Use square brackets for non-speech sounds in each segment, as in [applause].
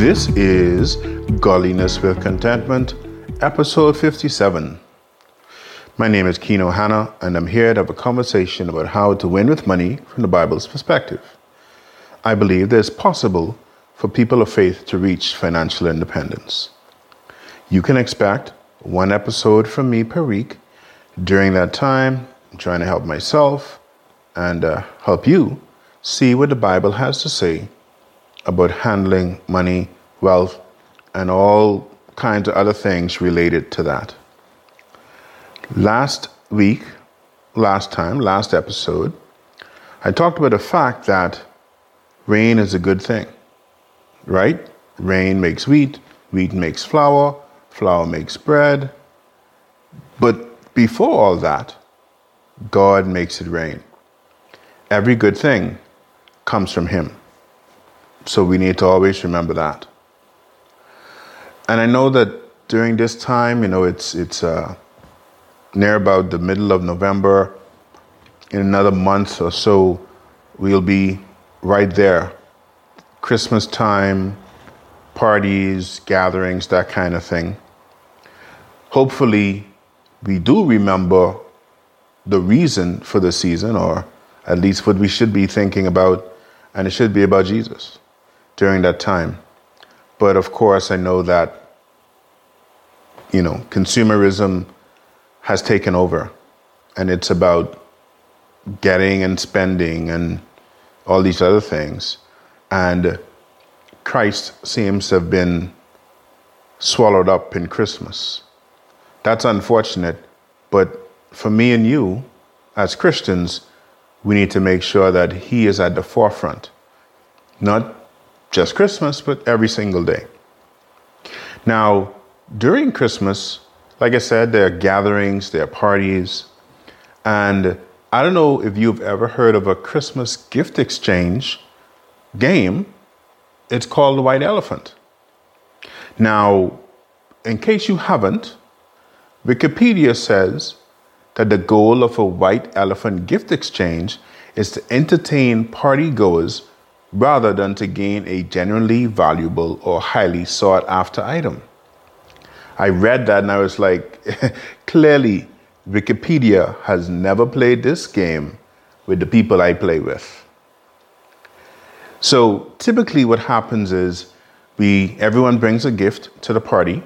This is Godliness with Contentment, episode 57. My name is Keno Hanna, and I'm here to have a conversation about how to win with money from the Bible's perspective. I believe that it's possible for people of faith to reach financial independence. You can expect one episode from me per week. During that time, I'm trying to help myself and uh, help you see what the Bible has to say about handling money, wealth, and all kinds of other things related to that. Last week, last time, last episode, I talked about the fact that rain is a good thing, right? Rain makes wheat, wheat makes flour, flour makes bread. But before all that, God makes it rain. Every good thing comes from Him. So we need to always remember that. And I know that during this time, you know, it's it's uh, near about the middle of November. In another month or so, we'll be right there. Christmas time, parties, gatherings, that kind of thing. Hopefully, we do remember the reason for the season, or at least what we should be thinking about, and it should be about Jesus during that time. But of course, I know that, you know, consumerism has taken over and it's about getting and spending and all these other things. And Christ seems to have been swallowed up in Christmas. That's unfortunate, but for me and you, as Christians, we need to make sure that He is at the forefront, not just Christmas, but every single day. Now, during Christmas, like I said, there are gatherings, there are parties, and I don't know if you've ever heard of a Christmas gift exchange game. It's called the White Elephant. Now, in case you haven't, Wikipedia says that the goal of a White Elephant gift exchange is to entertain party goers rather than to gain a genuinely valuable or highly sought after item. I read that and I was like, [laughs] clearly, Wikipedia has never played this game with the people I play with. So typically, what happens is we everyone brings a gift to the party,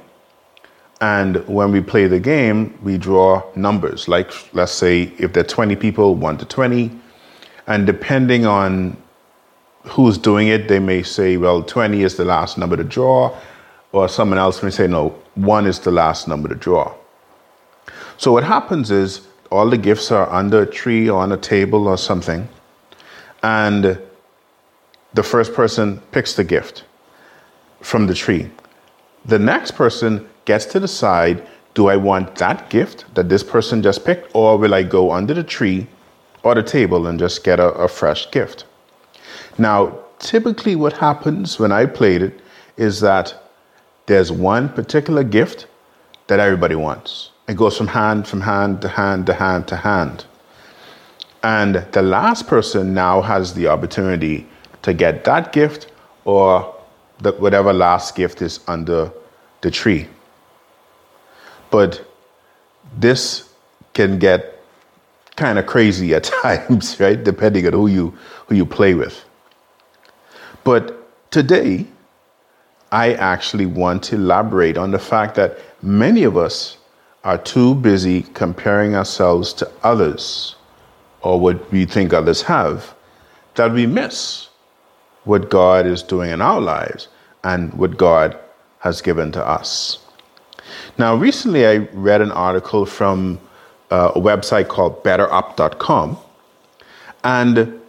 and when we play the game, we draw numbers. Like let's say if there are 20 people, one to 20, and depending on who's doing it, they may say, well, 20 is the last number to draw, or someone else may say, no, one is the last number to draw. So what happens is all the gifts are under a tree or on a table or something, and the first person picks the gift from the tree. The next person gets to decide do I want that gift that this person just picked, or will I go under the tree or the table and just get a, a fresh gift? Now, typically, what happens when I played it is that there's one particular gift that everybody wants. It goes from hand, from hand to hand to hand to hand. And the last person now has the opportunity to get that gift or the, whatever last gift is under the tree. But this can get kind of crazy at [laughs] times, right? Depending on who you who you play with. But today, I actually want to elaborate on the fact that many of us are too busy comparing ourselves to others or what we think others have that we miss what God is doing in our lives and what God has given to us. Now, recently I read an article from uh, a website called betterup.com, and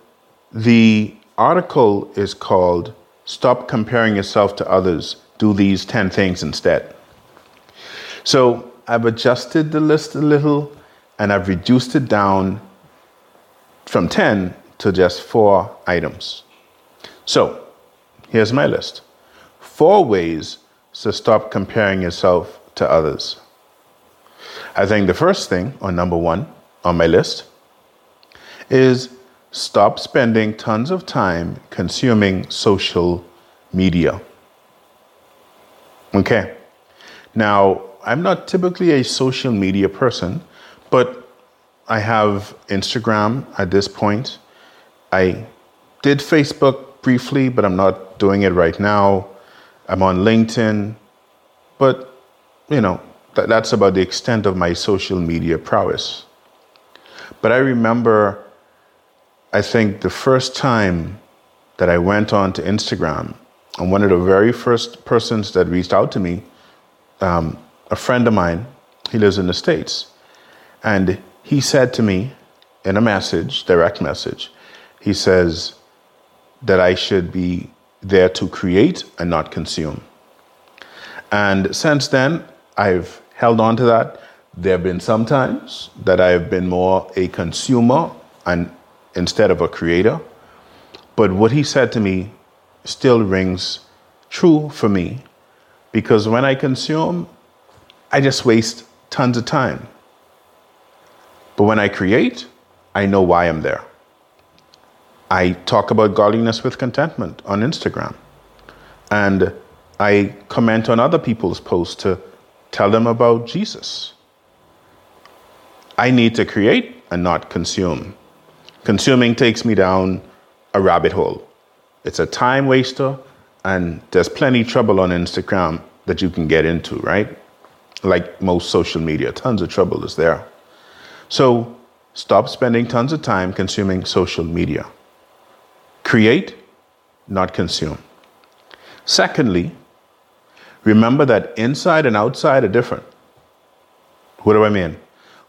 the article is called Stop Comparing Yourself to Others. Do these 10 things instead. So I've adjusted the list a little and I've reduced it down from 10 to just four items. So here's my list four ways to stop comparing yourself to others. I think the first thing, or number one on my list, is Stop spending tons of time consuming social media. Okay. Now, I'm not typically a social media person, but I have Instagram at this point. I did Facebook briefly, but I'm not doing it right now. I'm on LinkedIn, but you know, that, that's about the extent of my social media prowess. But I remember, I think the first time that I went on to Instagram, and one of the very first persons that reached out to me, um, a friend of mine, he lives in the States, and he said to me in a message, direct message, he says that I should be there to create and not consume. And since then, I've held on to that. There have been some times that I've been more a consumer and instead of a creator. But what he said to me still rings true for me because when I consume, I just waste tons of time. But when I create, I know why I'm there. I talk about godliness with contentment on Instagram. And I comment on other people's posts to tell them about Jesus. I need to create and not consume. Consuming takes me down a rabbit hole. It's a time waster, and there's plenty trouble on Instagram that you can get into, right? Like most social media, tons of trouble is there. So stop spending tons of time consuming social media. Create, not consume. Secondly, remember that inside and outside are different. What do I mean?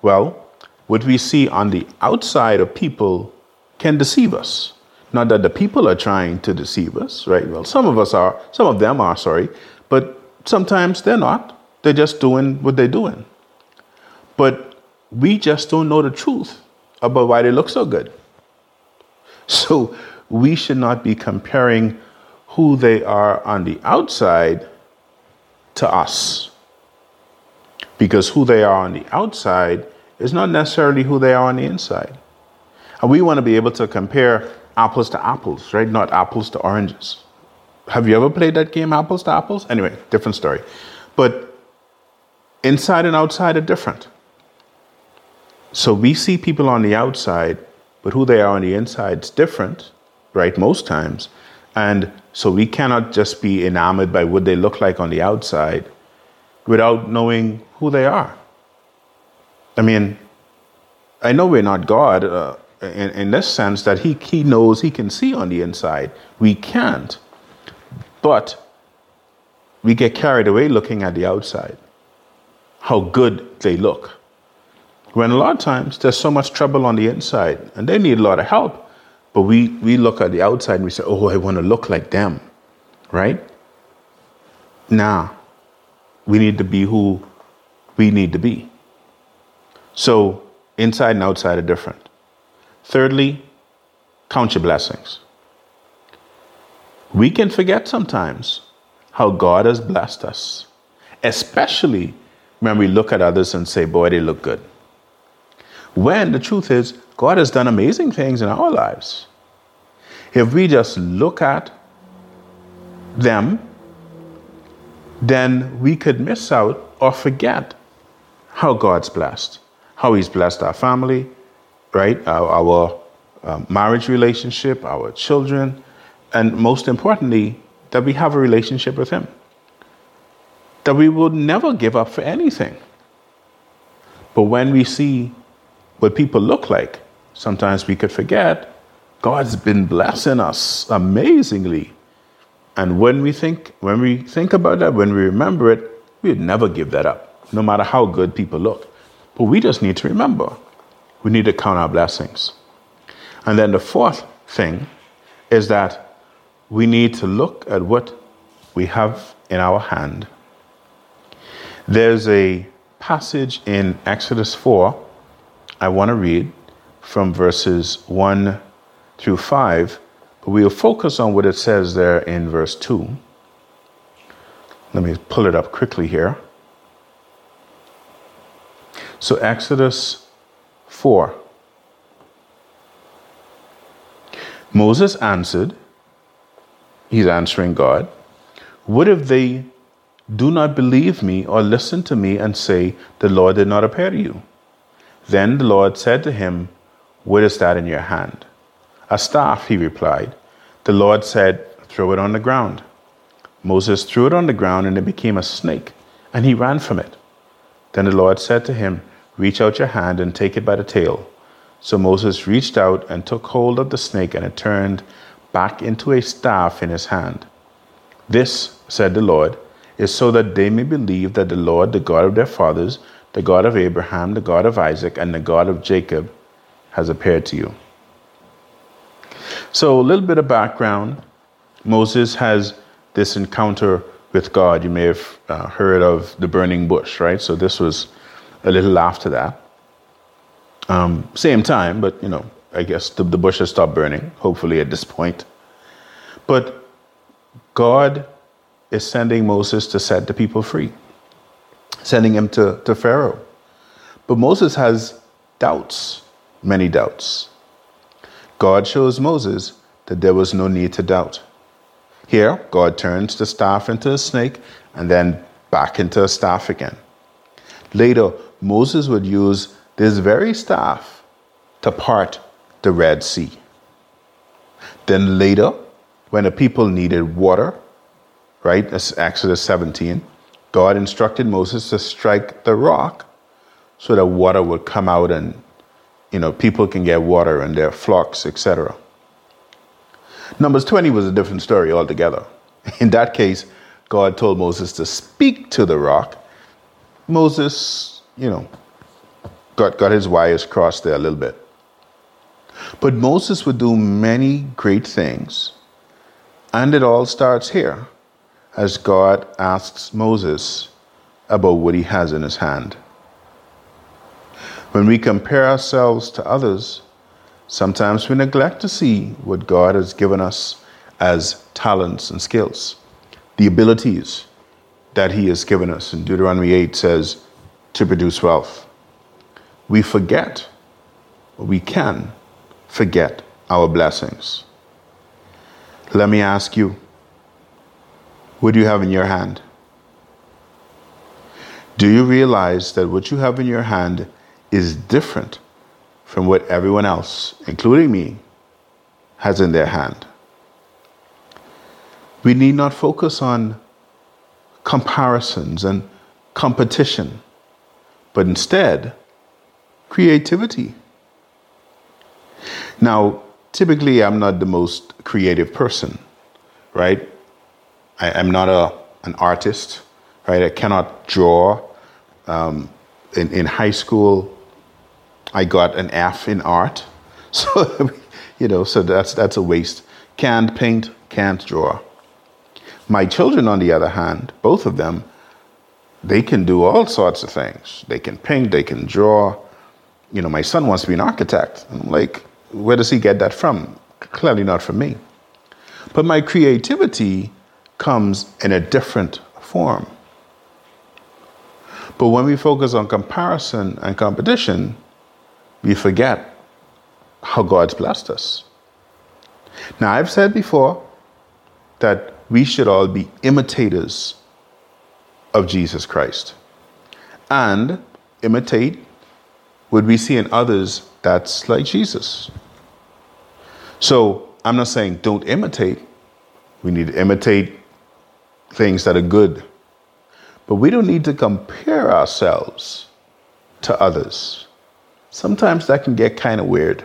Well, what we see on the outside of people can deceive us. Not that the people are trying to deceive us, right? Well, some of us are, some of them are, sorry, but sometimes they're not. They're just doing what they're doing. But we just don't know the truth about why they look so good. [laughs] So we should not be comparing who they are on the outside to us. Because who they are on the outside is not necessarily who they are on the inside. And we want to be able to compare apples to apples, right? Not apples to oranges. Have you ever played that game, apples to apples? Anyway, different story. But inside and outside are different. So we see people on the outside, but who they are on the inside is different, right? Most times. And so we cannot just be enamored by what they look like on the outside without knowing who they are. I mean, I know we're not God uh, in, in this sense that he, he knows He can see on the inside. We can't. But we get carried away looking at the outside, how good they look. When a lot of times there's so much trouble on the inside and they need a lot of help. But we, we look at the outside and we say, oh, I want to look like them, right? Nah, we need to be who we need to be. So inside and outside are different. Thirdly, count your blessings. We can forget sometimes how God has blessed us, especially when we look at others and say, boy, they look good. When the truth is, God has done amazing things in our lives. If we just look at them, then we could miss out or forget how God's blessed, how He's blessed our family, right? Our, our um, marriage relationship, our children, and most importantly, that we have a relationship with Him. That we will never give up for anything. But when we see what people look like. Sometimes we could forget God's been blessing us amazingly. And when we think when we think about that, when we remember it, we'd never give that up, no matter how good people look. But we just need to remember. We need to count our blessings. And then the fourth thing is that we need to look at what we have in our hand. There's a passage in Exodus 4 I want to read from verses 1 through 5, but we'll focus on what it says there in verse 2. Let me pull it up quickly here. So, Exodus 4. Moses answered, he's answering God, What if they Do not believe me or listen to me and say, The Lord did not appear to you. Then the Lord said to him, What is that in your hand? A staff, he replied. The Lord said, Throw it on the ground. Moses threw it on the ground and it became a snake, and he ran from it. Then the Lord said to him, Reach out your hand and take it by the tail. So Moses reached out and took hold of the snake, and it turned back into a staff in his hand. This, said the Lord, is so that they may believe that the Lord, the God of their fathers, the God of Abraham, the God of Isaac, and the God of Jacob, has appeared to you. So, a little bit of background Moses has this encounter with God. You may have uh, heard of the burning bush, right? So, this was a little after that. Um, same time, but you know, I guess the, the bush has stopped burning, hopefully, at this point. But God is sending Moses to set the people free, sending him to, to Pharaoh. But Moses has doubts, many doubts. God shows Moses that there was no need to doubt. Here, God turns the staff into a snake and then back into a staff again. Later, Moses would use this very staff to part the Red Sea. Then later, when the people needed water, right? That's Exodus 17. God instructed Moses to strike the rock so that water would come out and you know people can get water and their flocks, etc. Numbers 20 was a different story altogether. [laughs] In that case, God told Moses to speak to the rock. Moses, you know, got, got his wires crossed there a little bit. But Moses would do many great things. And it all starts here as God asks Moses about what he has in his hand. When we compare ourselves to others, sometimes we neglect to see what God has given us as talents and skills, the abilities that he has given us. In Deuteronomy 8 says, to produce wealth. We forget, or we can forget our blessings. Let me ask you, what do you have in your hand? Do you realize that what you have in your hand is different from what everyone else, including me, has in their hand? We need not focus on comparisons and competition, but instead, creativity. Now, typically, I'm not the most creative person, right? I, am not a, an artist, right? I cannot draw. Um, in, in high school, I got an F in art. [laughs] So, you know, so that's, that's a waste. Can't paint, can't draw. My children, on the other hand, both of them, they can do all sorts of things. They can paint, they can draw. You know, my son wants to be an architect. I'm like, where does he get that from? Clearly not from me. But my creativity comes in a different form. But when we focus on comparison and competition, we forget how God's blessed us. Now, I've said before that we should all be imitators of Jesus Christ and imitate what we see in others that's like Jesus. So, I'm not saying don't imitate. We need to imitate things that are good. But we don't need to compare ourselves to others. Sometimes that can get kind of weird.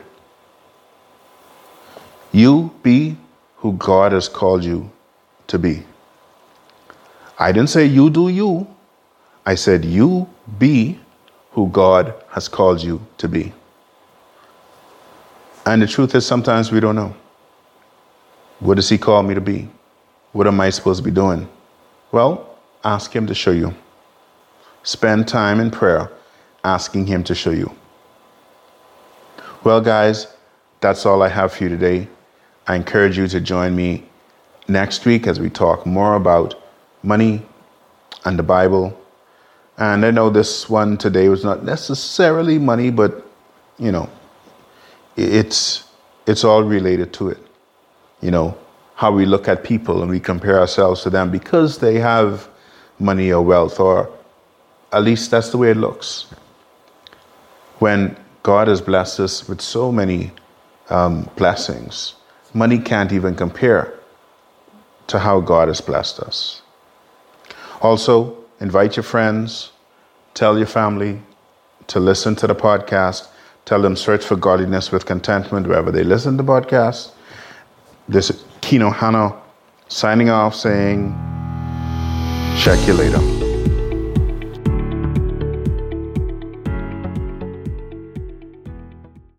You be who God has called you to be. I didn't say you do you. I said you be who God has called you to be. And the truth is, sometimes we don't know. What does He call me to be? What am I supposed to be doing? Well, ask Him to show you. Spend time in prayer asking Him to show you. Well, guys, that's all I have for you today. I encourage you to join me next week as we talk more about money and the Bible. And I know this one today was not necessarily money, but you know, it's it's all related to it. You know, how we look at people and we compare ourselves to them because they have money or wealth, or at least that's the way it looks. When God has blessed us with so many um, blessings, money can't even compare to how God has blessed us. Also, invite your friends, tell your family to listen to the podcast, tell them search for godliness with contentment wherever they listen to the podcast. This is Kino Hano signing off saying, check you later.